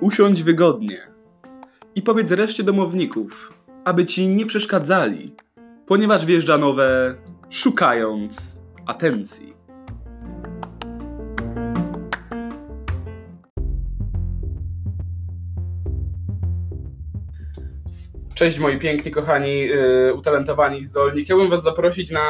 Usiądź wygodnie i powiedz reszcie domowników, aby ci nie przeszkadzali, ponieważ wjeżdża nowe szukając atencji. Cześć moi piękni, kochani, yy, utalentowani, zdolni. Chciałbym was zaprosić na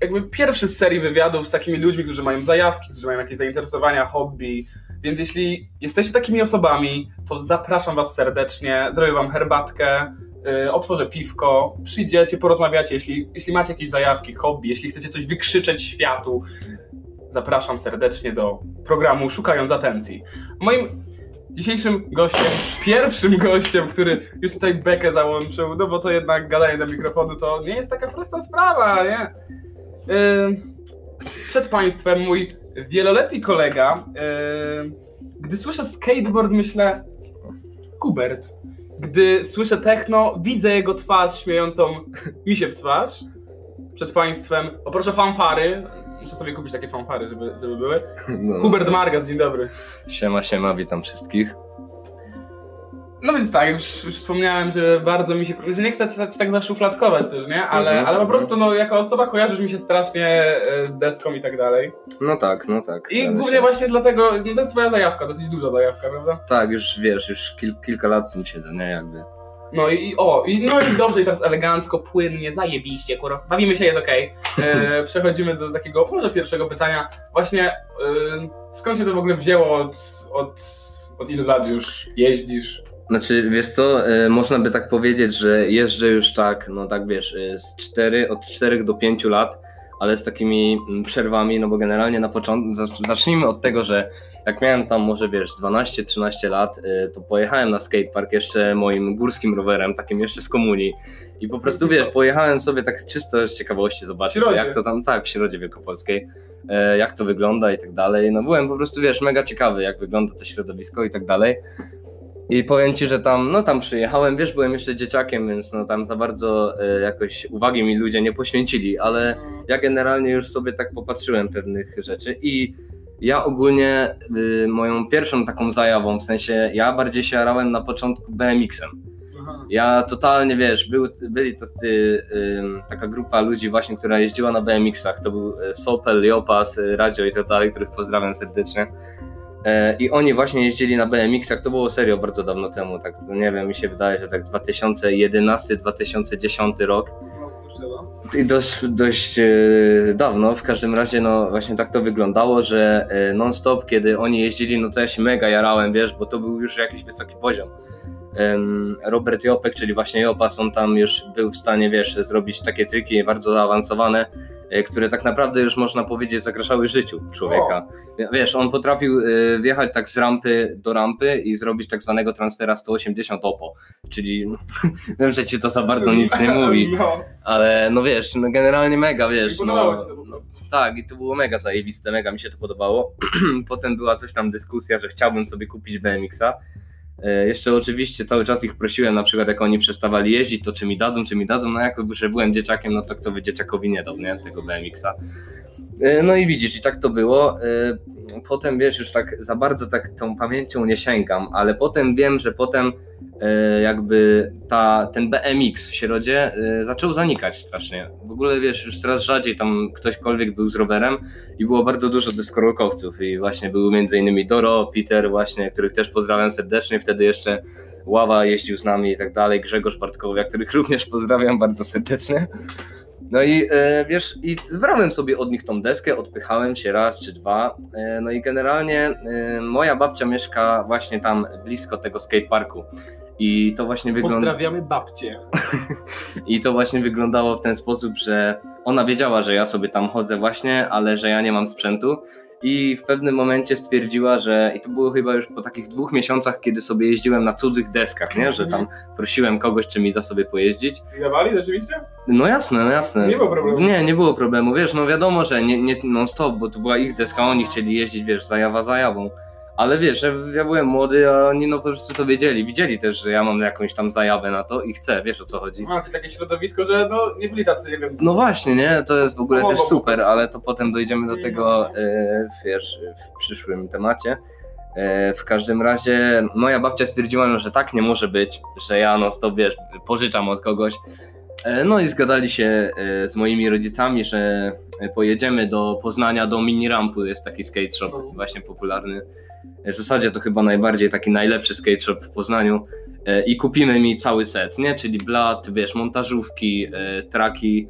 jakby pierwszy z serii wywiadów z takimi ludźmi, którzy mają zajawki, którzy mają jakieś zainteresowania, hobby. Więc jeśli jesteście takimi osobami, to zapraszam was serdecznie, zrobię wam herbatkę, yy, otworzę piwko, przyjdziecie, porozmawiacie, jeśli, jeśli macie jakieś zajawki, hobby, jeśli chcecie coś wykrzyczeć światu, zapraszam serdecznie do programu Szukając Atencji. Moim dzisiejszym gościem, pierwszym gościem, który już tutaj bekę załączył, no bo to jednak gadanie do mikrofonu to nie jest taka prosta sprawa, nie? Yy, przed Państwem mój wieloletni kolega. Yy, gdy słyszę skateboard, myślę Kubert. Gdy słyszę techno, widzę jego twarz śmiejącą mi się w twarz. Przed Państwem poproszę fanfary. Muszę sobie kupić takie fanfary, żeby, żeby były. No. Hubert Margas, dzień dobry. Siema, siema, witam wszystkich. No więc tak, już, już wspomniałem, że bardzo mi się. że nie chcę cię tak zaszufladkować też, nie? Ale, Mhm, ale po mhm. prostu, no, jako osoba kojarzysz mi się strasznie e, z deską i tak dalej. No tak, no tak. I głównie się. właśnie dlatego, no to jest twoja zajawka, dosyć duża zajawka, prawda? Tak, już wiesz, już kil, kilka lat z tym siedzę, nie? Jakby. No i, i o, i, no i dobrze, i teraz elegancko, płynnie, zajebiście, kurwa. Bawimy się, jest okej. E, Przechodzimy do takiego, może pierwszego pytania. Właśnie, e, skąd się to w ogóle wzięło od, od, od ilu lat już jeździsz? Znaczy, wiesz co, e, można by tak powiedzieć, że jeżdżę już tak, no tak wiesz, e, z 4, od 4 do 5 lat, ale z takimi mm, przerwami, no bo generalnie na początku, zacz- zacznijmy od tego, że jak miałem tam może wiesz 12-13 lat, e, to pojechałem na skatepark jeszcze moim górskim rowerem, takim jeszcze z komunii i po prostu wiesz, pojechałem sobie tak czysto z ciekawości zobaczyć, jak to tam, tak, w Środzie Wielkopolskiej, jak to wygląda i tak dalej, no byłem po prostu wiesz, mega ciekawy, jak wygląda to środowisko i tak dalej. I powiem ci, że tam, no tam przyjechałem, wiesz, byłem jeszcze dzieciakiem, więc no tam za bardzo e, jakoś uwagi mi ludzie nie poświęcili, ale ja generalnie już sobie tak popatrzyłem pewnych rzeczy i ja ogólnie y, moją pierwszą taką zajawą, w sensie ja bardziej się jarałem na początku BMX-em. Aha. Ja totalnie, wiesz, był, byli tacy, ym, taka grupa ludzi właśnie, która jeździła na BMX-ach, to był e, Sopel, Jopas, e, Radio i tak dalej, których pozdrawiam serdecznie. E, I oni właśnie jeździli na BMX-ach, to było serio bardzo dawno temu, tak, nie wiem, mi się wydaje, że tak 2011-2010 rok. No no. I dość, dość e, dawno, w każdym razie no właśnie tak to wyglądało, że e, non-stop kiedy oni jeździli, no to ja się mega jarałem, wiesz, bo to był już jakiś wysoki poziom. Robert Jopek, czyli właśnie Jopas, on tam już był w stanie, wiesz, zrobić takie triki bardzo zaawansowane, które tak naprawdę już można powiedzieć zagrażały życiu człowieka. Wiesz, on potrafił e, wjechać tak z rampy do rampy i zrobić tak zwanego transfera 180 opo, czyli wiem, że ci to za bardzo nic nie mówi, No. ale no wiesz, no generalnie mega, wiesz, no, prostu. tak i to było mega zajebiste, mega mi się to podobało. Potem była coś tam dyskusja, że chciałbym sobie kupić BMX-a. E, Jeszcze oczywiście cały czas ich prosiłem, na przykład jak oni przestawali jeździć, to czy mi dadzą, czy mi dadzą, no jako że byłem dzieciakiem, no to kto by dzieciakowi nie dał, nie, tego BMX-a. E, No i widzisz, i tak to było. E, Potem wiesz, już tak za bardzo tak tą pamięcią nie sięgam, ale potem wiem, że potem e, jakby ta, ten BMX w Środzie zaczął zanikać strasznie. W ogóle wiesz, już coraz rzadziej tam ktośkolwiek był z rowerem i było bardzo dużo deskorolkowców i właśnie były między innymi Doro, Peter właśnie, których też pozdrawiam serdecznie, wtedy jeszcze Ława jeździł z nami i tak dalej, Grzegorz Bartkowiak, których również pozdrawiam bardzo serdecznie. No i e, wiesz, i zbrałem sobie od nich tą deskę, odpychałem się raz czy dwa. E, no i generalnie e, moja babcia mieszka właśnie tam blisko tego skateparku. I to właśnie wygląda. Pozdrawiamy babcię. I to właśnie wyglądało w ten sposób, że ona wiedziała, że ja sobie tam chodzę właśnie, ale że ja nie mam sprzętu. I w pewnym momencie stwierdziła, że i to było chyba już po takich dwóch miesiącach, kiedy sobie jeździłem na cudzych deskach, nie? Że tam prosiłem kogoś, czy mi da sobie pojeździć. I dawali rzeczywiście? No jasne, no jasne. Nie było problemu. Nie, nie było problemu. Wiesz, no wiadomo, że nie, nie non stop, bo to była ich deska, oni chcieli jeździć, wiesz, zajawa zajawą. Ale wiesz, ja, ja byłem młody, a oni no po prostu to wiedzieli. Widzieli też, że ja mam jakąś tam zajawę na to i chcę, wiesz o co chodzi. Masz takie środowisko, że no nie byli tacy, nie wiem. No właśnie, nie? To jest w ogóle też super, ale to potem dojdziemy do tego, e, wiesz, w przyszłym temacie. E, w każdym razie moja babcia stwierdziła, no, że tak nie może być, że ja no to wiesz, pożyczam od kogoś. E, no i zgadali się e, z moimi rodzicami, że pojedziemy do Poznania, do mini rampu, jest taki skate shop No. właśnie popularny. E, W zasadzie to chyba najbardziej taki najlepszy skate shop w Poznaniu. I kupimy mi cały set, nie? Czyli blat, wiesz, montażówki, traki,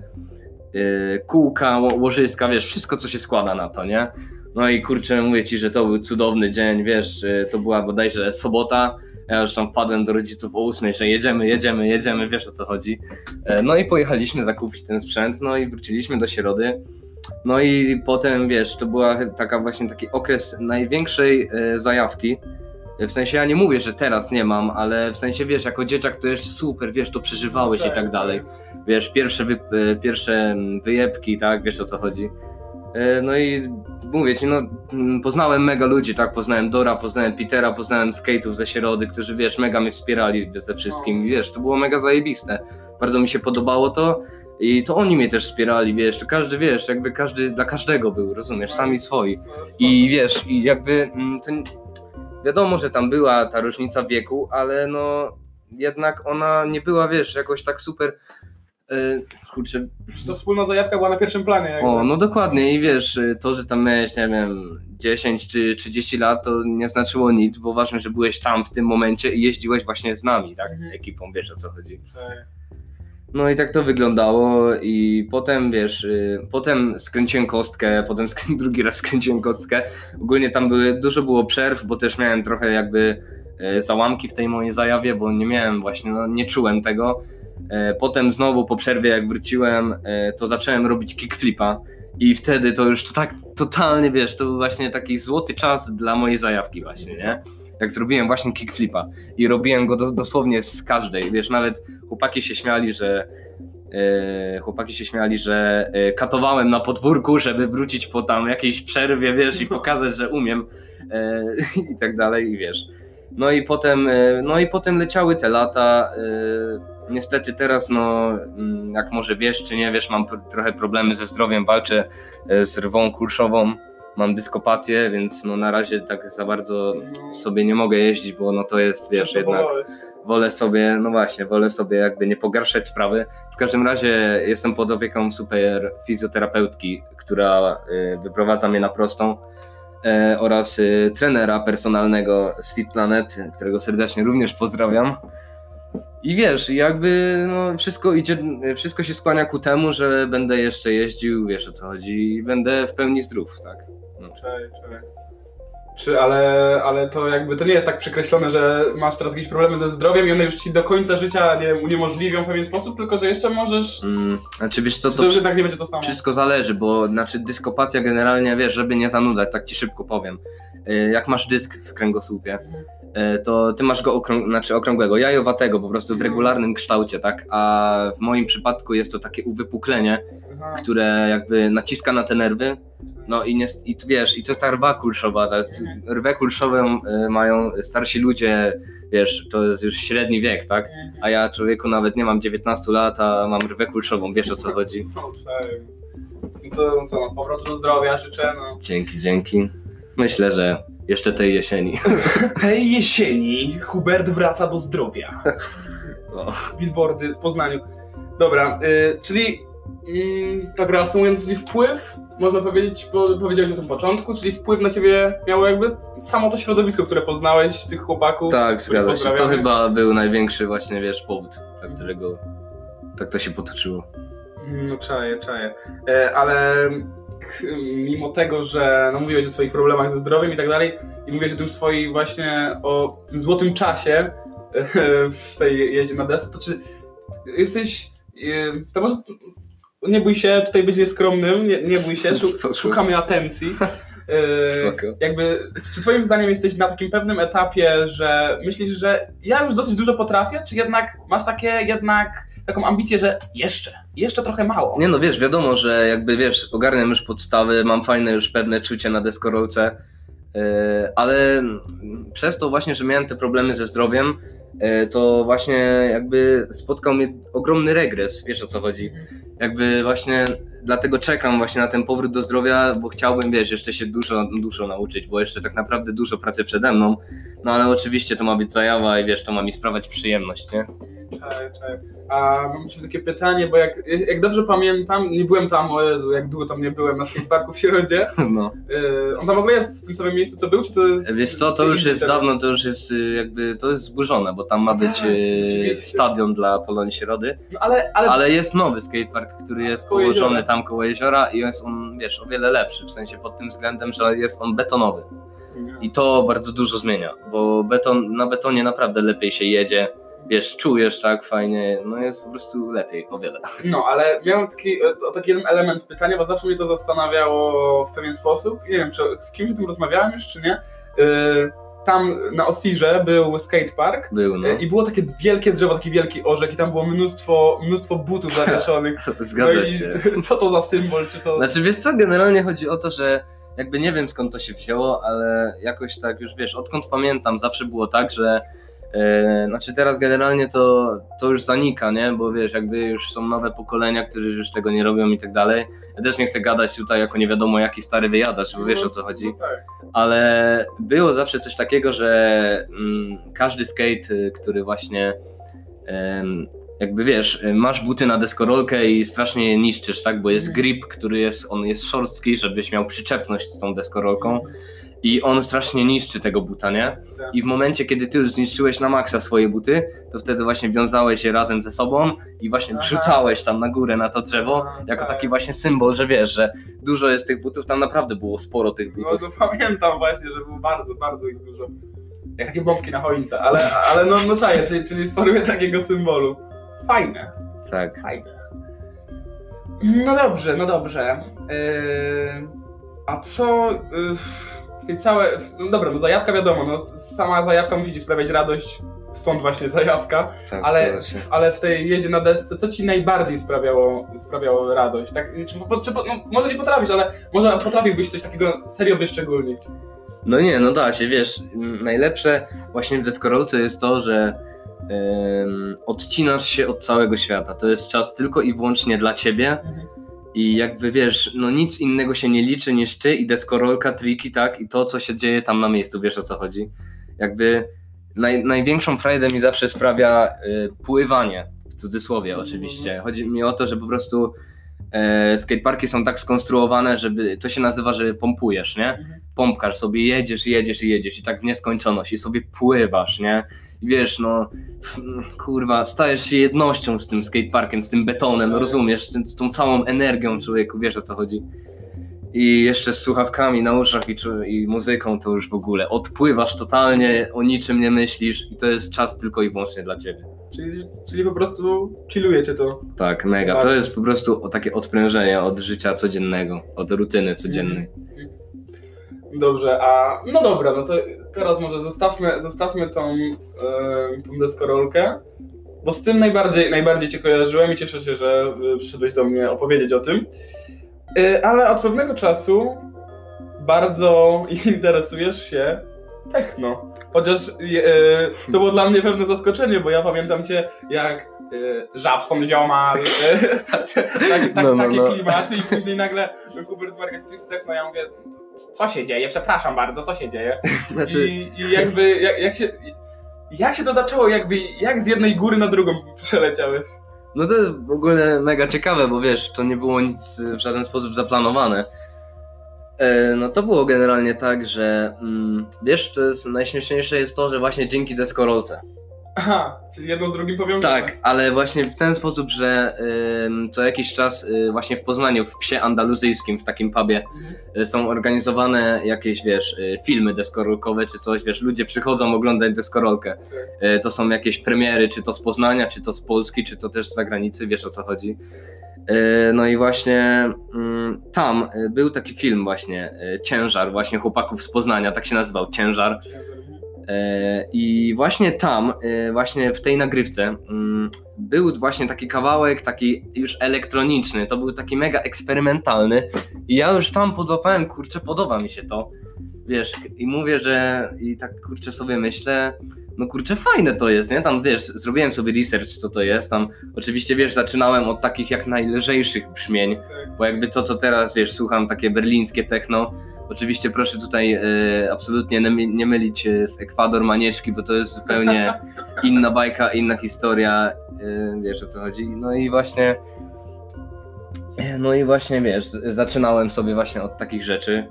kółka, ło- łożyska, wiesz, wszystko co się składa na to, nie? No i kurczę, mówię ci, że to był cudowny dzień, wiesz, to była bodajże sobota, ja już tam wpadłem do rodziców o ósmej, że jedziemy, jedziemy, jedziemy, wiesz o co chodzi. E, No i pojechaliśmy zakupić ten sprzęt, no i wróciliśmy do Środy. No i potem, wiesz, to była taka właśnie taki okres największej e, zajawki. W sensie ja nie mówię, że teraz nie mam, ale w sensie wiesz, jako dzieciak to jeszcze super, wiesz, to przeżywałeś i tak dalej. Wiesz, pierwsze, wy, e, pierwsze mm, wyjebki, tak, wiesz o co chodzi. E, No i mówię ci, no mm, poznałem mega ludzi, tak, poznałem Dora, poznałem Petera, poznałem skate'ów ze Środy, którzy, wiesz, mega mnie wspierali ze wszystkim, No. wiesz, to było mega zajebiste. Bardzo mi się podobało to i to oni mnie też wspierali, wiesz, to każdy, wiesz, jakby każdy dla każdego był, rozumiesz, sami swoi. I wiesz, i jakby mm, to, wiadomo, że tam była ta różnica wieku, ale no jednak ona nie była, wiesz, jakoś tak super. Yy, kurczę, To wspólna zajawka była na pierwszym planie. Jakby. o, no dokładnie i wiesz, y, to, że tam miałeś, nie wiem, 10 czy 30 lat, to nie znaczyło nic, bo ważne, że byłeś tam w tym momencie i jeździłeś właśnie z nami, tak, Mhm. ekipą, wiesz o co chodzi. Cześć. No i tak to wyglądało i potem, wiesz, y, potem skręciłem kostkę, potem drugi raz skręciłem kostkę. Ogólnie tam były, dużo było przerw, bo też miałem trochę jakby y, załamki w tej mojej zajawie, bo nie miałem właśnie, no, nie czułem tego. E, Potem znowu po przerwie jak wróciłem, e, to zacząłem robić kickflipa i wtedy to już to tak totalnie, wiesz, to był właśnie taki złoty czas dla mojej zajawki właśnie, nie? Jak zrobiłem właśnie kickflipa i robiłem go do, dosłownie z każdej, wiesz, nawet chłopaki się śmiali, że e, chłopaki się śmiali, że e, katowałem na podwórku, żeby wrócić po tam jakiejś przerwie, wiesz, i pokazać, że umiem e, i tak dalej, i wiesz. No i potem, e, no i potem leciały te lata. e, Niestety teraz, no, mm, jak może wiesz czy nie wiesz, mam trochę problemy ze zdrowiem, walczę e, z rwą kulszową, mam dyskopatię, więc no na razie tak za bardzo sobie nie mogę jeździć, bo no to jest, wiesz, jednak wolę sobie, no właśnie, wolę sobie jakby nie pogarszać sprawy. W każdym razie jestem pod opieką super fizjoterapeutki, która wyprowadza mnie na prostą oraz y, trenera personalnego z Fit Planet, którego serdecznie również pozdrawiam. I wiesz, jakby no, wszystko idzie, wszystko się skłania ku temu, że będę jeszcze jeździł, wiesz o co chodzi, i będę w pełni zdrów, tak. Cześć, cześć. Czy, ale, ale to jakby to nie jest tak przekreślone, że masz teraz jakieś problemy ze zdrowiem i one już ci do końca życia nie uniemożliwią w pewien sposób, tylko że jeszcze możesz. Mm, znaczy wiesz co, To, to już jednak nie będzie to samo. Wszystko zależy, bo znaczy dyskopacja generalnie, wiesz, żeby nie zanudzać, tak ci szybko powiem. Y, Jak masz dysk w kręgosłupie, y, to ty masz go okrąg- znaczy okrągłego, jajowatego, po prostu w Mhm. regularnym kształcie, tak? A w moim przypadku jest to takie uwypuklenie, Aha. które jakby naciska na te nerwy. No i, nie, i tu wiesz, i to jest ta rwa kulszowa. Rwę kulszową y, mają starsi ludzie, wiesz, to jest już średni wiek, tak? A ja człowieku nawet nie mam 19 lat, a mam rwę kulszową, wiesz o co chodzi. No, to co, no, powrotu do zdrowia życzę. No. Dzięki, dzięki. Myślę, że jeszcze tej jesieni. Tej jesieni Hubert wraca do zdrowia. No. Billboardy w Poznaniu. Dobra, y, czyli mm, tak reasumując, czyli wpływ, można powiedzieć, bo powiedziałeś o tym początku, czyli wpływ na ciebie miało jakby samo to środowisko, które poznałeś, tych chłopaków. Tak, zgadza się. To chyba był największy właśnie, wiesz, powód, dla którego tak to się potoczyło. No czaję, czaję. E, ale mimo tego, że no, mówiłeś o swoich problemach ze zdrowiem i tak dalej i mówiłeś o tym swoim właśnie, o tym złotym czasie e, w tej jeździe na desce, to czy jesteś, e, to może nie bój się tutaj być nieskromnym, nie, nie bój się, Spoko. szukamy atencji. Spoko. jakby, czy twoim zdaniem jesteś na takim pewnym etapie, że myślisz, że ja już dosyć dużo potrafię, czy jednak masz takie jednak taką ambicję, że jeszcze, jeszcze trochę mało? Nie no, wiesz, wiadomo, że jakby, wiesz, ogarniam już podstawy, mam fajne już pewne czucie na deskorolce, E, ale przez to właśnie, że miałem te problemy ze zdrowiem, to właśnie jakby spotkał mnie ogromny regres, wiesz o co chodzi. Jakby właśnie dlatego czekam właśnie na ten powrót do zdrowia, bo chciałbym, wiesz, jeszcze się dużo, dużo nauczyć, bo jeszcze tak naprawdę dużo pracy przede mną, no ale oczywiście to ma być zajawa i wiesz, to ma mi sprawiać przyjemność, nie? Czekaj, czekaj. A mam takie pytanie, bo jak, jak dobrze pamiętam, nie byłem tam, o Jezu, jak długo tam nie byłem, na skateparku w Środzie. No. Yy, on tam w ogóle jest w tym samym miejscu, co był, czy to jest... Wiesz co, to już jest teraz? dawno, to już jest y, jakby, to jest zburzone, bo tam ma być Tak, y, rzeczywiście. stadion dla Polonii Środy, No, ale, ale, ale jest nowy skatepark, który jest Koło położony jeziora. tam koło jeziora i jest on, wiesz, o wiele lepszy, w sensie pod tym względem, że jest on betonowy. I to bardzo dużo zmienia, bo beton, na betonie naprawdę lepiej się jedzie, wiesz, czujesz tak fajnie, no jest po prostu lepiej, o wiele. No, ale miałem taki, o taki jeden element pytania, bo zawsze mnie to zastanawiało w pewien sposób. Nie wiem, czy z kimś o tym rozmawiałem już, czy nie. Yy, tam na Osirze był skatepark Był, no. yy, i było takie wielkie drzewo, taki wielki orzek i tam było mnóstwo, mnóstwo butów zawieszonych. Zgadza no się. co to za symbol, czy to... Znaczy wiesz co, generalnie chodzi o to, że jakby nie wiem skąd to się wzięło, ale jakoś tak już wiesz, odkąd pamiętam zawsze było tak, że e, znaczy teraz generalnie to, to już zanika, nie? Bo wiesz, jakby już są nowe pokolenia, które już tego nie robią i tak dalej. Ja też nie chcę gadać tutaj jako nie wiadomo jaki stary wyjadacz, bo wiesz o co chodzi. No tak. ale było zawsze coś takiego, że mm, każdy skate, y, który właśnie em, jakby wiesz, y, masz buty na deskorolkę i strasznie je niszczysz, tak? Bo jest Mhm. grip, który jest, on jest szorstki, żebyś miał przyczepność z tą deskorolką i on strasznie niszczy tego buta, nie? Tak. I w momencie, kiedy ty już zniszczyłeś na maksa swoje buty, to wtedy właśnie wiązałeś je razem ze sobą i właśnie wrzucałeś tam na górę na to drzewo, A, jako tak. taki właśnie symbol, że wiesz, że dużo jest tych butów, tam naprawdę było sporo tych No butów. to pamiętam właśnie, że było bardzo, bardzo ich dużo. Jak takie bombki na choince, ale, ale no, no czaję, czyli, czyli w formie takiego symbolu. Fajne, Tak. fajne. No dobrze, no dobrze. Yy, a co yy, tej całej... No dobra, no zajawka wiadomo, no sama zajawka musi ci sprawiać radość, stąd właśnie zajawka, tak ale, ale w tej jeździe na desce, co ci najbardziej sprawiało, sprawiało radość? Tak, czy, no, może nie potrafisz, ale może potrafiłbyś coś takiego serio wyszczególnić? No nie, no da się, wiesz, najlepsze właśnie w deskorolce jest to, że em, odcinasz się od całego świata. To jest czas tylko i wyłącznie dla ciebie i jakby wiesz, no nic innego się nie liczy niż ty i deskorolka, triki, tak, i to, co się dzieje tam na miejscu, wiesz o co chodzi. Jakby naj, największą frajdę mi zawsze sprawia y, pływanie, w cudzysłowie oczywiście. Chodzi mi o to, że po prostu e, skateparki są tak skonstruowane, żeby, to się nazywa, że pompujesz, nie? pompkasz sobie, jedziesz, jedziesz i jedziesz i tak w nieskończoność i sobie pływasz, nie? I wiesz, no, kurwa, stajesz się jednością z tym skateparkiem, z tym betonem, rozumiesz, z, tą całą energią człowieku, wiesz o co chodzi. I jeszcze z słuchawkami na uszach i, i muzyką to już w ogóle odpływasz totalnie, o niczym nie myślisz i to jest czas tylko i wyłącznie dla ciebie. Czyli, czyli po prostu chillujecie to. Tak, mega. To jest po prostu takie odprężenie od życia codziennego, od rutyny codziennej. Dobrze, a no dobra, no to teraz może zostawmy, zostawmy tą, e, tą deskorolkę, bo z tym najbardziej, najbardziej cię kojarzyłem i cieszę się, że e, przyszedłeś do mnie opowiedzieć o tym. E, ale od pewnego czasu bardzo interesujesz się techno. Chociaż e, to było dla mnie pewne zaskoczenie, bo ja pamiętam cię jak e, Żabson Ziomal, e, tak, tak, No, no, takie no. klimaty i później nagle Hubert Markowicz z techno, ja mówię, co się dzieje, przepraszam bardzo, co się dzieje? Znaczy, I, i jakby, jak, jak się... Jak się to zaczęło, jakby, jak z jednej góry na drugą przeleciałeś? No to w ogóle mega ciekawe, bo wiesz, to nie było nic w żaden sposób zaplanowane. E, No to było generalnie tak, że mm, wiesz, to jest najśmieszniejsze jest to, że właśnie dzięki deskorolce. Aha, czyli jedno z drugim powiązane. Tak, ale właśnie w ten sposób, że ym, co jakiś czas y, właśnie w Poznaniu, w Psie Andaluzyjskim, w takim pubie Mhm. y, są organizowane jakieś, wiesz, y, filmy deskorolkowe czy coś, wiesz, ludzie przychodzą oglądać deskorolkę. Y, To są jakieś premiery, czy to z Poznania, czy to z Polski, czy to też z zagranicy, wiesz o co chodzi. Y, No i właśnie mm, tam y, był taki film właśnie, y, Ciężar, właśnie chłopaków z Poznania, tak się nazywał, Ciężar. E, I właśnie tam, e, właśnie w tej nagrywce, mm, był właśnie taki kawałek, taki już elektroniczny. To był taki mega eksperymentalny. I ja już tam podłapałem, kurczę, podoba mi się to. Wiesz, i mówię, że i tak kurczę sobie myślę, no kurczę fajne to jest, nie? Tam wiesz, zrobiłem sobie research co to jest, tam oczywiście wiesz, zaczynałem od takich jak najlżejszych brzmień, Tak. bo jakby to co teraz wiesz, słucham takie berlińskie techno, oczywiście proszę tutaj e, absolutnie nie, nie mylić e, z Ekwador Manieczki, bo to jest zupełnie inna bajka, inna historia, e, wiesz o co chodzi, no i właśnie no i właśnie wiesz, zaczynałem sobie właśnie od takich rzeczy.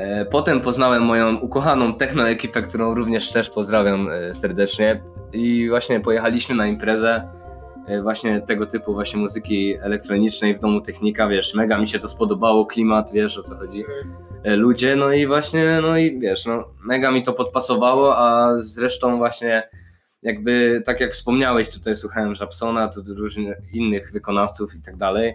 E, Potem poznałem moją ukochaną techno ekipę, którą również też pozdrawiam e, serdecznie. I właśnie pojechaliśmy na imprezę e, właśnie tego typu właśnie muzyki elektronicznej w domu technika, wiesz, mega mi się to spodobało, klimat, wiesz o co chodzi, ludzie, no i właśnie, no i wiesz, no mega mi to podpasowało, a zresztą właśnie jakby, tak jak wspomniałeś, tutaj słuchałem Japsona, tu różnych innych wykonawców i tak dalej,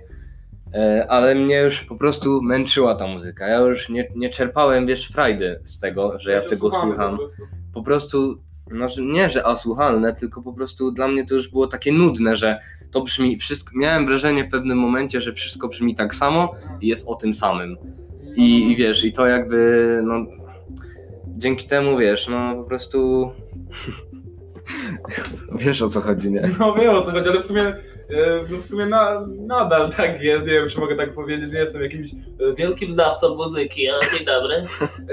ale mnie już po prostu męczyła ta muzyka. Ja już nie, nie czerpałem, wiesz, frajdy z tego, że ja się tego słucham. po prostu. Po prostu, no, nie, że asłuchalne, tylko po prostu dla mnie to już było takie nudne, że to brzmi wszystko. Miałem wrażenie w pewnym momencie, że wszystko brzmi tak samo i jest o tym samym. I, i wiesz, i to jakby, no, dzięki temu, wiesz, no po prostu. wiesz o co chodzi, nie? No wiem o co chodzi, ale w sumie, e, no w sumie na, nadal tak jest, nie wiem czy mogę tak powiedzieć, nie jestem jakimś e, wielkim znawcą muzyki, ale dzień dobry.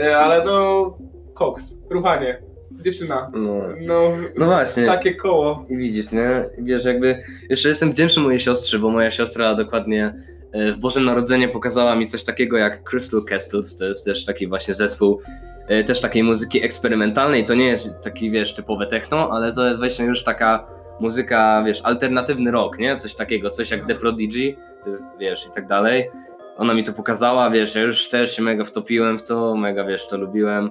E, Ale no, koks, ruchanie, dziewczyna, No, no, no właśnie. takie koło. I widzisz, nie? I wiesz, jakby jeszcze jestem wdzięczny mojej siostrze, bo moja siostra dokładnie e, w Bożym Narodzenie pokazała mi coś takiego jak Crystal Castles, to jest też taki właśnie zespół e, też takiej muzyki eksperymentalnej, to nie jest taki, wiesz, typowe techno, ale to jest właśnie już taka muzyka, wiesz, alternatywny rock, nie? Coś takiego, coś jak The Prodigy, wiesz, i tak dalej. Ona mi to pokazała, wiesz, ja już też się mega wtopiłem w to, mega, wiesz, to lubiłem.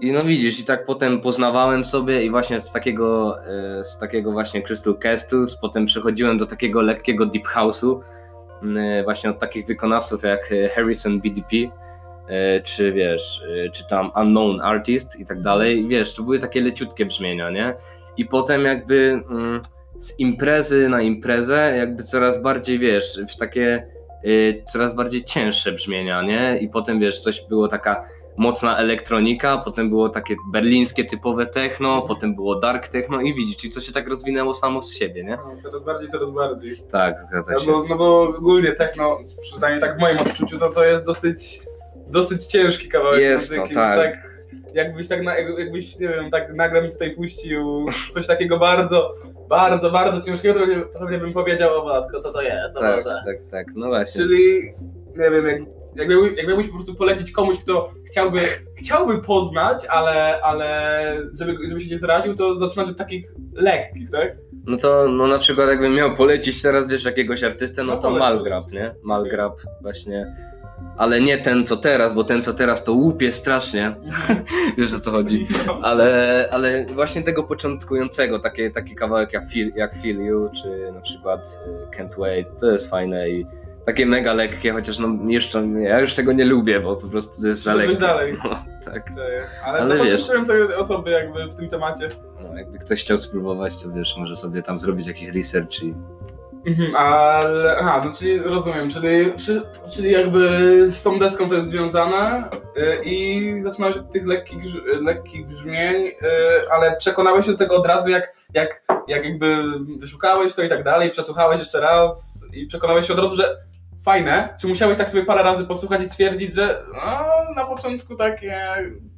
I no widzisz, i tak potem poznawałem sobie i właśnie z takiego, e, z takiego właśnie Crystal Castles, potem przechodziłem do takiego lekkiego deep house'u, e, właśnie od takich wykonawców jak e, Harrison BDP, czy wiesz, czy tam Unknown Artist i tak dalej. Wiesz, to były takie leciutkie brzmienia, nie? I potem jakby mm, z imprezy na imprezę jakby coraz bardziej, wiesz, w takie y, coraz bardziej cięższe brzmienia, nie? I potem, wiesz, coś było taka mocna elektronika, potem było takie berlińskie typowe techno, potem było dark techno i widzisz, i to się tak rozwinęło samo z siebie, nie? No, coraz bardziej, coraz bardziej. Tak, zgadza No się. bo, no bo ogólnie techno, przynajmniej tak w moim odczuciu, to to jest dosyć, dosyć ciężki kawałek Jest to, muzyki. tak. że tak jakbyś tak, na, jakbyś, nie wiem, tak nagle mi tutaj puścił coś takiego bardzo, bardzo, bardzo ciężkiego, to, nie, to pewnie bym powiedział, o matko, co to jest, no Tak, może. tak, tak, no właśnie. Czyli, nie wiem, jak, jak, miałby- jak miałbyś po prostu polecić komuś, kto chciałby, chciałby poznać, ale, ale żeby, żeby się nie zraził, to zaczynać od takich lekkich, tak? No to no na przykład jakbym miał polecić teraz, wiesz, jakiegoś artystę, no No to poleć, Malgrab, nie? Malgrab właśnie. Ale nie ten co teraz, bo ten co teraz to łupie strasznie. Wiesz o co chodzi. Ale, ale właśnie tego początkującego, takie, taki kawałek jak Feel, jak Feel You, czy na przykład y, Can't Wait, to jest fajne i takie mega lekkie, chociaż no jeszcze, ja już tego nie lubię, bo po prostu to jest za lekkie. dalej. No, tak. Ale, Ale to wiesz. osoby jakby w tym temacie. No, jakby ktoś chciał spróbować, to wiesz, może sobie tam zrobić jakiś research i Mhm, ale, aha, no czyli rozumiem, czyli, czyli jakby z tą deską to jest związane y, i zaczynałeś od tych lekkich, lekkich brzmień, y, ale przekonałeś się do tego od razu, jak, jak, jak jakby wyszukałeś to i tak dalej, przesłuchałeś jeszcze raz i przekonałeś się od razu, że fajne, czy musiałeś tak sobie parę razy posłuchać i stwierdzić, że no, na początku takie...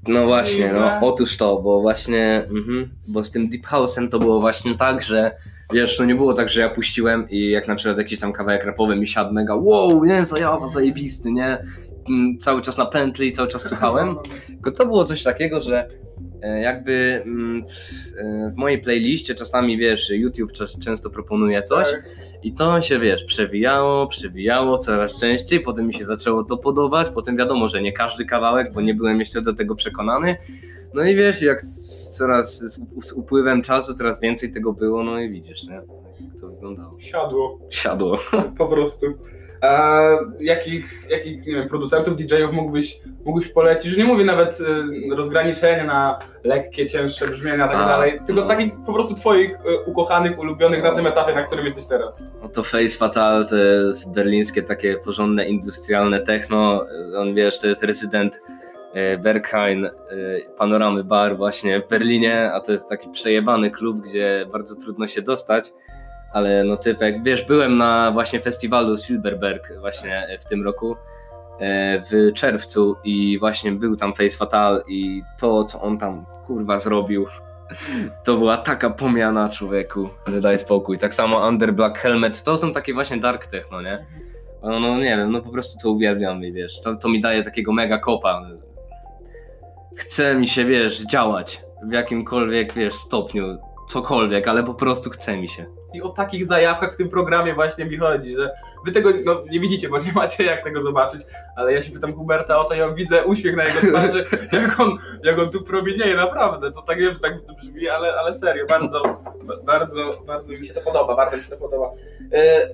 No właśnie, no Dziwne. otóż to, bo właśnie, mhm, bo z tym Deep House'em to było właśnie tak, że wiesz, to nie było tak, że ja puściłem i jak na przykład jakiś tam kawałek rapowy mi siadł mega, wow, nie, zajawa, zajebisty, nie, Mm, cały czas na pętli, cały czas słuchałem, tylko to było coś takiego, że e, jakby mm, w, e, w mojej playliście czasami, wiesz, YouTube często proponuje coś Tak. i to się, wiesz, przewijało, przewijało coraz częściej, potem mi się zaczęło to podobać, potem wiadomo, że nie każdy kawałek, bo nie byłem jeszcze do tego przekonany. No i wiesz, jak z coraz z, z upływem czasu coraz więcej tego było, no i widzisz, nie? Jak to wyglądało. Siadło. Siadło. po prostu. A jakich, jakich, nie wiem, producentów, DJ-ów mógłbyś, mógłbyś polecić? Już nie mówię nawet y, rozgraniczenia na lekkie, cięższe brzmienia i tak A, dalej, tylko no. takich po prostu twoich y, ukochanych, ulubionych na tym etapie, na którym jesteś teraz. No to Face Fatal to jest berlińskie takie porządne industrialne techno. On wiesz, to jest rezydent Berghain, e, Panoramy Bar właśnie w Berlinie, a to jest taki przejebany klub, gdzie bardzo trudno się dostać, ale no typek, wiesz, byłem na właśnie festiwalu Silberberg właśnie w tym roku, e, w czerwcu i właśnie był tam Face Fatal i to, co on tam kurwa zrobił, to była taka pomiana człowieku, że daj spokój. Tak samo Under Black Helmet, to są takie właśnie dark techno, nie? No, no nie wiem, no po prostu to uwielbiam i wiesz, to, to mi daje takiego mega kopa. Chce mi się, wiesz, działać w jakimkolwiek, wiesz, stopniu, cokolwiek, ale po prostu chce mi się. I o takich zajawkach w tym programie właśnie mi chodzi, że wy tego no, nie widzicie, bo nie macie jak tego zobaczyć, ale ja się pytam Huberta o to, ja widzę uśmiech na jego twarzy, jak on, jak on tu promienieje, naprawdę, to tak wiem, że tak to brzmi, ale, ale serio, bardzo, bardzo, bardzo mi się to podoba, bardzo mi się to podoba. E,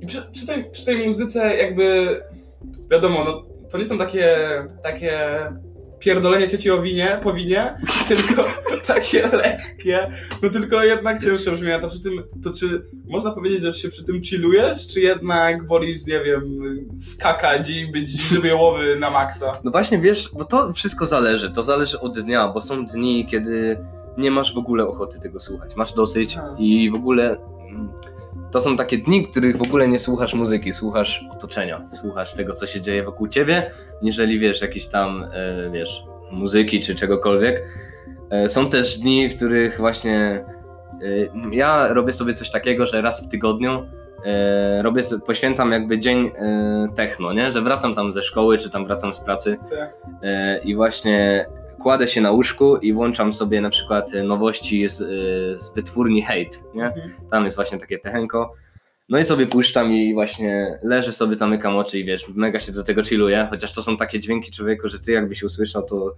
I przy, przy, tej, przy tej muzyce jakby, wiadomo, no, to nie są takie, takie pierdolenie cioci o winie, po winie, tylko takie lekkie, no tylko jednak cięższe brzmienia. To przy tym, to czy można powiedzieć, że się przy tym chillujesz, czy jednak wolisz, nie wiem, skakać i być żywiołowy na maksa? No właśnie, wiesz, bo to wszystko zależy, to zależy od dnia, bo są dni, kiedy nie masz w ogóle ochoty tego słuchać, masz dosyć Tak. i w ogóle to są takie dni, w których w ogóle nie słuchasz muzyki, słuchasz otoczenia, słuchasz tego, co się dzieje wokół ciebie, niżeli wiesz, jakieś tam, e, wiesz, muzyki czy czegokolwiek. E, Są też dni, w których właśnie e, ja robię sobie coś takiego, że raz w tygodniu e, robię, poświęcam jakby dzień e, techno, nie? Że wracam tam ze szkoły, czy tam wracam z pracy Tak. e, i właśnie kładę się na łóżku i włączam sobie na przykład e, nowości z, e, z wytwórni Hate, nie? Mhm. Tam jest właśnie takie techenko. No i sobie puszczam i właśnie leżę sobie, zamykam oczy i wiesz, mega się do tego chilluję, chociaż to są takie dźwięki człowieku, że ty jakbyś usłyszał, to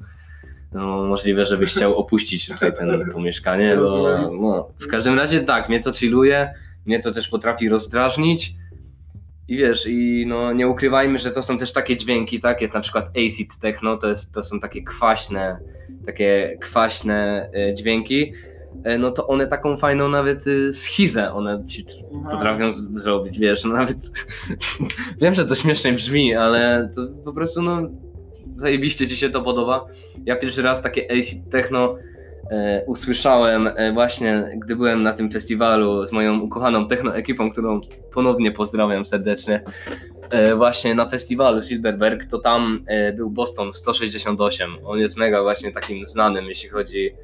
no, możliwe, żebyś chciał opuścić tutaj ten, to mieszkanie, bo no, w każdym razie tak, mnie to chilluje, mnie to też potrafi rozdrażnić i wiesz, i no nie ukrywajmy, że to są też takie dźwięki, tak, jest na przykład acid techno, to, jest, to są takie kwaśne, takie kwaśne e, dźwięki, e, no to one taką fajną nawet y, schizę one ci Aha. potrafią zrobić, wiesz, no nawet wiem, że to śmiesznie brzmi, ale to po prostu no zajebiście ci się to podoba. Ja pierwszy raz takie acid techno usłyszałem e, właśnie, gdy byłem na tym festiwalu z moją ukochaną techno ekipą, którą ponownie pozdrawiam serdecznie. E, właśnie na festiwalu Silverberg, to tam e, był Boston 168. On jest mega właśnie takim znanym, jeśli chodzi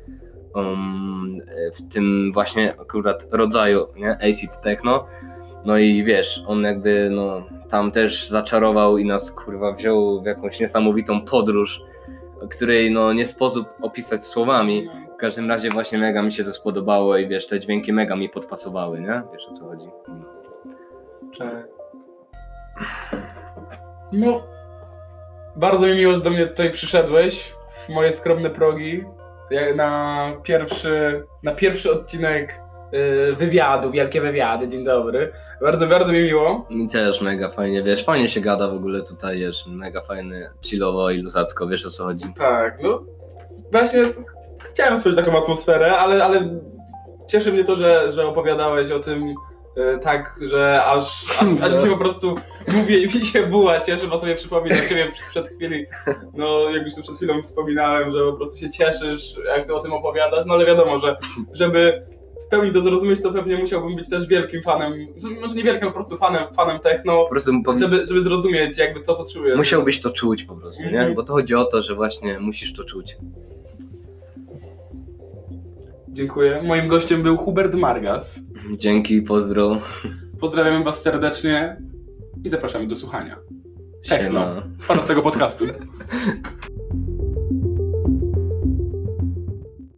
um, e, w tym właśnie akurat rodzaju, nie? Acid techno. No i wiesz, on jakby no tam też zaczarował i nas kurwa wziął w jakąś niesamowitą podróż, której no nie sposób opisać słowami. W każdym razie właśnie mega mi się to spodobało i wiesz, te dźwięki mega mi podpasowały, nie? Wiesz o co chodzi. Cześć. No, bardzo mi miło, że do mnie tutaj przyszedłeś w moje skromne progi na pierwszy, na pierwszy odcinek y, wywiadu, wielkie wywiady, dzień dobry. Bardzo, bardzo mi miło. Mi też mega fajnie, wiesz, fajnie się gada w ogóle tutaj, wiesz, mega fajny, chillowo i luzacko, wiesz o co chodzi. Tak, no właśnie chciałem stworzyć taką atmosferę, ale, ale cieszy mnie to, że, że opowiadałeś o tym y, tak, że aż, aż, aż mi po prostu mówię i mi się buła cieszy, bo sobie przypominam ciebie przed chwili, no jak już tu przed chwilą wspominałem, że po prostu się cieszysz, jak ty o tym opowiadasz, no ale wiadomo, że żeby w pełni to zrozumieć, to pewnie musiałbym być też wielkim fanem, może nie wielkim, po prostu fanem, fanem techno, Po prostu po, żeby, żeby zrozumieć jakby to, co czujesz. musiałbyś to czuć po prostu, nie? Mhm. Bo to chodzi o to, że właśnie musisz to czuć. Dziękuję. Moim gościem był Hubert Margas. Dzięki, pozdro. Pozdrawiamy Was serdecznie i zapraszamy do słuchania Techno. Siema. oraz tego podcastu.